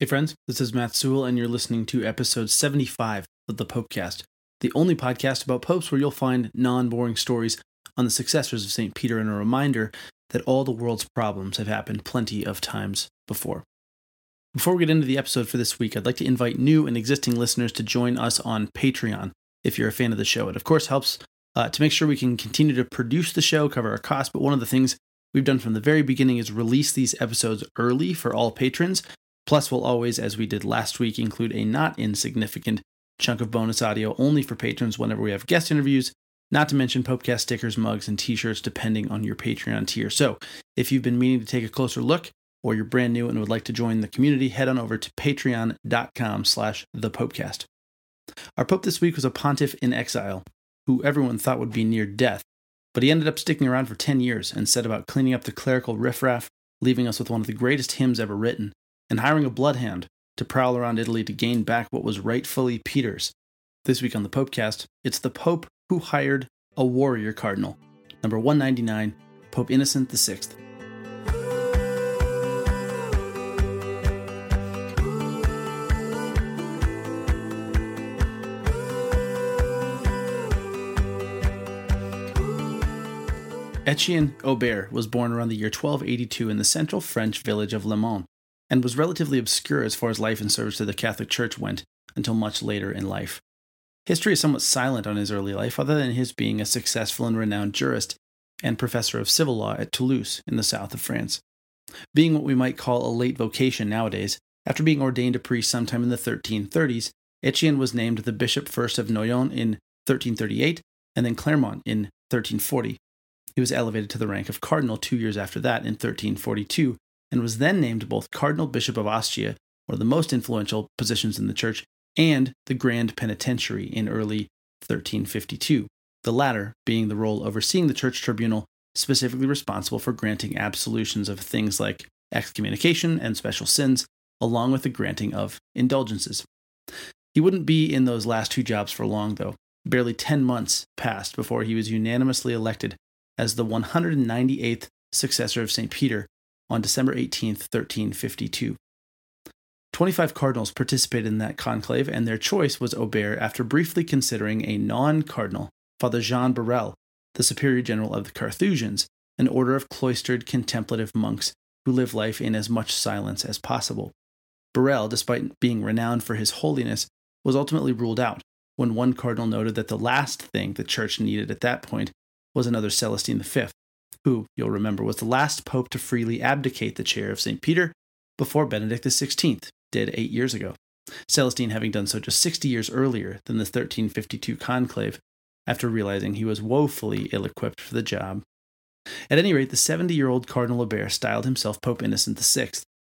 Hey, friends, this is Matt Sewell, and you're listening to episode 75 of the Popecast, the only podcast about popes where you'll find non boring stories on the successors of St. Peter and a reminder that all the world's problems have happened plenty of times before. Before we get into the episode for this week, I'd like to invite new and existing listeners to join us on Patreon if you're a fan of the show. It, of course, helps uh, to make sure we can continue to produce the show, cover our costs, but one of the things we've done from the very beginning is release these episodes early for all patrons Plus, we'll always, as we did last week, include a not insignificant chunk of bonus audio only for patrons whenever we have guest interviews, not to mention Popecast stickers, mugs, and t-shirts depending on your Patreon tier. So, if you've been meaning to take a closer look, or you're brand new and would like to join the community, head on over to patreon.com slash thepopecast. Our Pope this week was a pontiff in exile, who everyone thought would be near death, but he ended up sticking around for 10 years and set about cleaning up the clerical riffraff, leaving us with one of the greatest hymns ever written, and hiring a bloodhound to prowl around Italy to gain back what was rightfully Peter's. This week on the Popecast, it's the Pope who hired a warrior cardinal. Number 199, Pope Innocent VI. Etienne Aubert was born around the year 1282 in the central French village of Le Mans and was relatively obscure as far as life and service to the Catholic Church went until much later in life. History is somewhat silent on his early life, other than his being a successful and renowned jurist and professor of civil law at Toulouse in the south of France. Being what we might call a late vocation nowadays, after being ordained a priest sometime in the 1330s, Etienne was named the bishop first of Noyon in 1338 and then Clermont in 1340. He was elevated to the rank of cardinal two years after that in 1342 and was then named both Cardinal Bishop of Ostia, one of the most influential positions in the church, and the Grand Penitentiary in early 1352, the latter being the role overseeing the church tribunal specifically responsible for granting absolutions of things like excommunication and special sins, along with the granting of indulgences. He wouldn't be in those last two jobs for long, though. Barely 10 months passed before he was unanimously elected as the 198th successor of St. Peter on December 18, 1352. 25 cardinals participated in that conclave, and their choice was Aubert after briefly considering a non cardinal, Father Jean Borel, the superior general of the Carthusians, an order of cloistered contemplative monks who live life in as much silence as possible. Borel, despite being renowned for his holiness, was ultimately ruled out when one cardinal noted that the last thing the church needed at that point was another Celestine V, who, you'll remember, was the last pope to freely abdicate the chair of St. Peter before Benedict XVI did eight years ago, Celestine having done so just 60 years earlier than the 1352 conclave after realizing he was woefully ill equipped for the job. At any rate, the 70 year old Cardinal Aubert styled himself Pope Innocent VI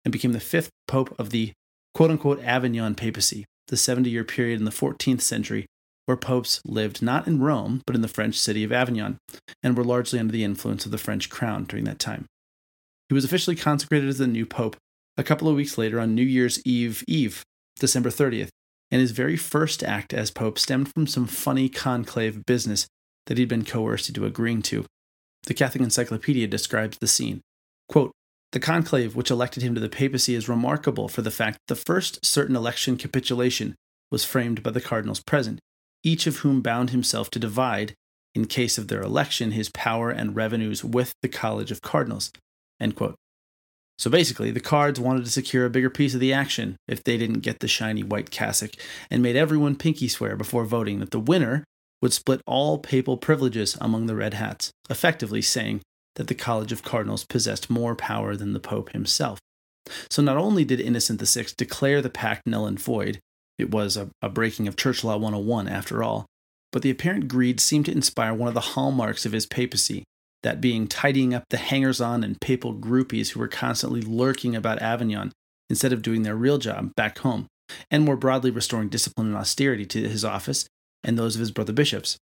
and became the fifth pope of the quote unquote Avignon papacy, the 70 year period in the 14th century where popes lived not in Rome, but in the French city of Avignon, and were largely under the influence of the French crown during that time. He was officially consecrated as the new pope a couple of weeks later on New Year's Eve Eve, December 30th, and his very first act as pope stemmed from some funny conclave business that he'd been coerced into agreeing to. The Catholic Encyclopedia describes the scene. Quote, the conclave which elected him to the papacy is remarkable for the fact that the first certain election capitulation was framed by the cardinals present, each of whom bound himself to divide, in case of their election, his power and revenues with the College of Cardinals. So basically, the cards wanted to secure a bigger piece of the action if they didn't get the shiny white cassock, and made everyone pinky swear before voting that the winner would split all papal privileges among the red hats, effectively saying that the College of Cardinals possessed more power than the Pope himself. So not only did Innocent VI declare the pact null and void, it was a, a breaking of Church Law 101, after all. But the apparent greed seemed to inspire one of the hallmarks of his papacy, that being tidying up the hangers on and papal groupies who were constantly lurking about Avignon instead of doing their real job back home, and more broadly restoring discipline and austerity to his office and those of his brother bishops.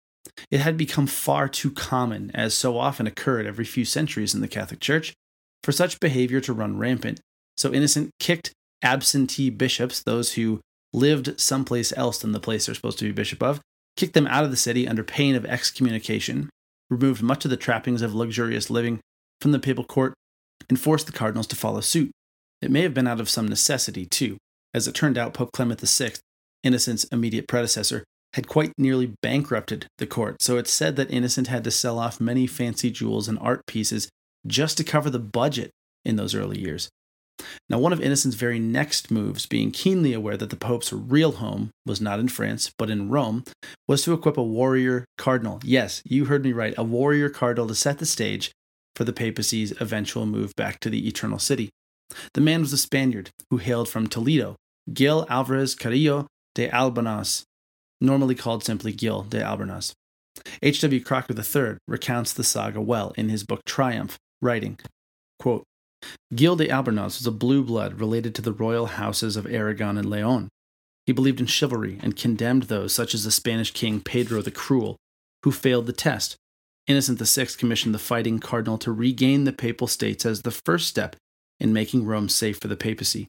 It had become far too common, as so often occurred every few centuries in the Catholic Church, for such behavior to run rampant. So Innocent kicked absentee bishops, those who lived someplace else than the place they're supposed to be bishop of, kicked them out of the city under pain of excommunication, removed much of the trappings of luxurious living from the papal court, and forced the cardinals to follow suit. It may have been out of some necessity, too. As it turned out, Pope Clement VI, Innocent's immediate predecessor, had quite nearly bankrupted the court, so it's said that Innocent had to sell off many fancy jewels and art pieces just to cover the budget in those early years. Now, one of Innocent's very next moves, being keenly aware that the Pope's real home was not in France, but in Rome, was to equip a warrior cardinal. Yes, you heard me right, a warrior cardinal to set the stage for the papacy's eventual move back to the Eternal City. The man was a Spaniard who hailed from Toledo, Gil Alvarez Carrillo de Albornoz, normally called simply Gil de Albornoz. H.W. Crocker III recounts the saga well in his book Triumph, writing, quote, Gil de Albornoz was a blue blood related to the royal houses of Aragon and Leon. He believed in chivalry and condemned those, such as the Spanish king Pedro the Cruel, who failed the test. Innocent VI commissioned the fighting cardinal to regain the papal states as the first step in making Rome safe for the papacy.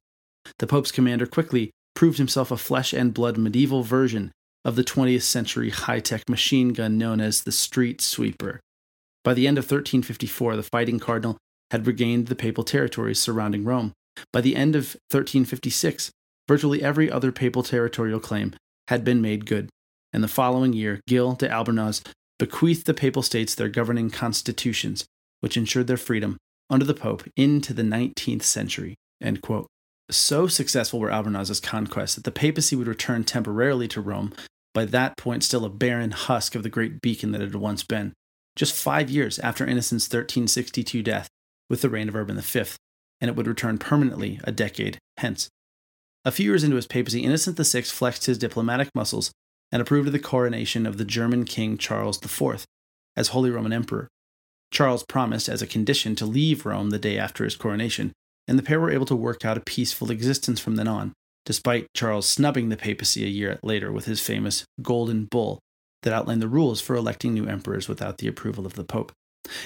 The Pope's commander quickly proved himself a flesh and blood medieval version of the 20th century high tech machine gun known as the street sweeper. By the end of 1354, the fighting cardinal had regained the papal territories surrounding Rome. By the end of 1356, virtually every other papal territorial claim had been made good, and the following year, Gil de Albornoz bequeathed the papal states their governing constitutions, which ensured their freedom under the Pope into the 19th century. So successful were Albornoz's conquests that the papacy would return temporarily to Rome, by that point still a barren husk of the great beacon that it had once been, just five years after Innocent's 1362 death with the reign of Urban V, and it would return permanently a decade hence. A few years into his papacy, Innocent VI flexed his diplomatic muscles and approved of the coronation of the German King Charles IV as Holy Roman Emperor. Charles promised, as a condition, to leave Rome the day after his coronation, and the pair were able to work out a peaceful existence from then on, despite Charles snubbing the papacy a year later with his famous Golden Bull that outlined the rules for electing new emperors without the approval of the Pope.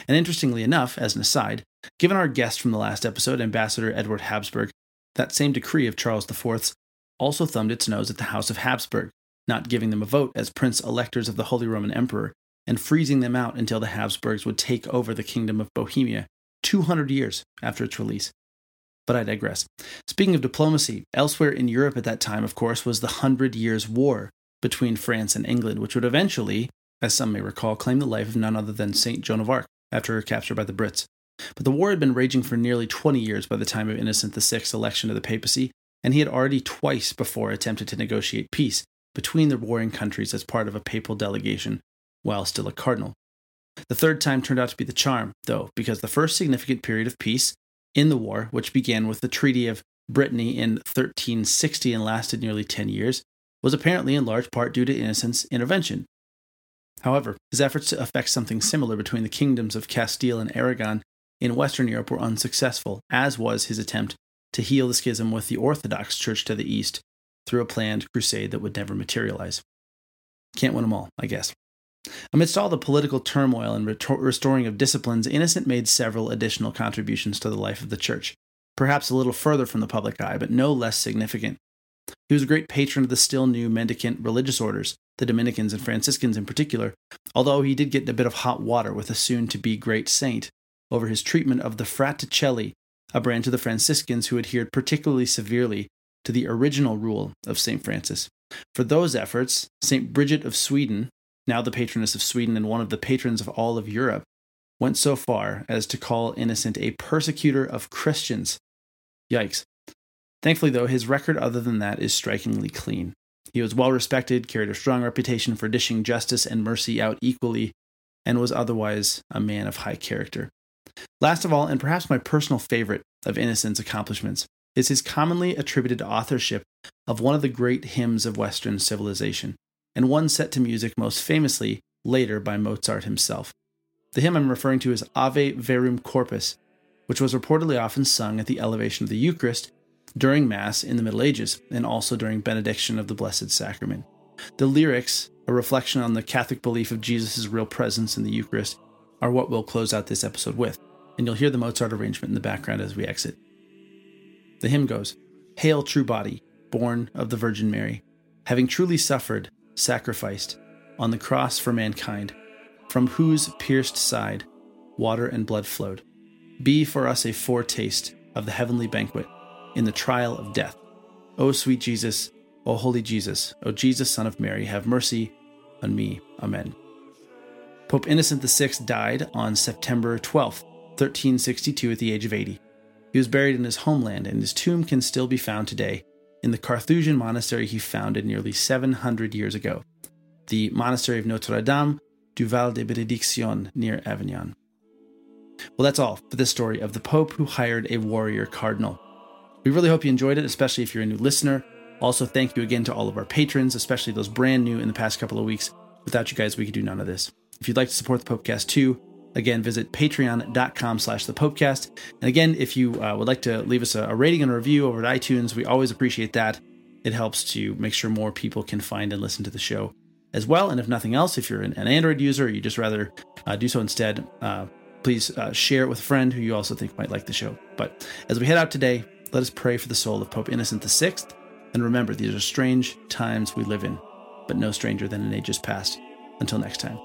And interestingly enough, as an aside, given our guest from the last episode, Ambassador Edward Habsburg, that same decree of Charles IV's also thumbed its nose at the House of Habsburg, not giving them a vote as prince electors of the Holy Roman Emperor, and freezing them out until the Habsburgs would take over the Kingdom of Bohemia 200 years after its release. But I digress. Speaking of diplomacy, elsewhere in Europe at that time, of course, was the Hundred Years' War between France and England, which would eventually, as some may recall, claimed the life of none other than St. Joan of Arc after her capture by the Brits. But the war had been raging for nearly 20 years by the time of Innocent VI's election to the papacy, and he had already twice before attempted to negotiate peace between the warring countries as part of a papal delegation while still a cardinal. The third time turned out to be the charm, though, because the first significant period of peace in the war, which began with the Treaty of Brétigny in 1360 and lasted nearly 10 years, was apparently in large part due to Innocent's intervention. However, his efforts to effect something similar between the kingdoms of Castile and Aragon in Western Europe were unsuccessful, as was his attempt to heal the schism with the Orthodox Church to the east through a planned crusade that would never materialize. Can't win them all, I guess. Amidst all the political turmoil and restoring of disciplines, Innocent made several additional contributions to the life of the church, perhaps a little further from the public eye, but no less significant. He was a great patron of the still new mendicant religious orders, the Dominicans and Franciscans in particular, although he did get a bit of hot water with a soon to be great saint over his treatment of the Fraticelli, a branch of the Franciscans who adhered particularly severely to the original rule of St. Francis. For those efforts, St. Bridget of Sweden, now the patroness of Sweden and one of the patrons of all of Europe, went so far as to call Innocent a persecutor of Christians. Yikes. Thankfully, though, his record other than that is strikingly clean. He was well respected, carried a strong reputation for dishing justice and mercy out equally, and was otherwise a man of high character. Last of all, and perhaps my personal favorite of Innocent's accomplishments, is his commonly attributed authorship of one of the great hymns of Western civilization, and one set to music most famously later by Mozart himself. The hymn I'm referring to is Ave Verum Corpus, which was reportedly often sung at the elevation of the Eucharist during Mass in the Middle Ages, and also during benediction of the Blessed Sacrament. The lyrics, a reflection on the Catholic belief of Jesus' real presence in the Eucharist, are what we'll close out this episode with, and you'll hear the Mozart arrangement in the background as we exit. The hymn goes Hail, true body, born of the Virgin Mary, having truly suffered, sacrificed, on the cross for mankind, from whose pierced side water and blood flowed. Be for us a foretaste of the heavenly banquet in the trial of death. O sweet Jesus, O holy Jesus, O Jesus, Son of Mary, have mercy on me. Amen. Pope Innocent VI died on September 12, 1362, at the age of 80. He was buried in his homeland, and his tomb can still be found today in the Carthusian monastery he founded nearly 700 years ago, the monastery of Notre Dame du Val de Benediction near Avignon. Well, that's all for this story of the Pope who hired a warrior cardinal. We really hope you enjoyed it, especially if you're a new listener. Also, thank you again to all of our patrons, especially those brand new in the past couple of weeks. Without you guys, we could do none of this. If you'd like to support the Popecast too, again, visit patreon.com slash the Popecast. And again, if you uh, would like to leave us a, a rating and a review over at iTunes, we always appreciate that. It helps to make sure more people can find and listen to the show as well. And if nothing else, if you're an, an Android user, you just rather uh, do so instead, uh, please uh, share it with a friend who you also think might like the show. But as we head out today, let us pray for the soul of Pope Innocent VI. And remember, these are strange times we live in, but no stranger than in ages past. Until next time.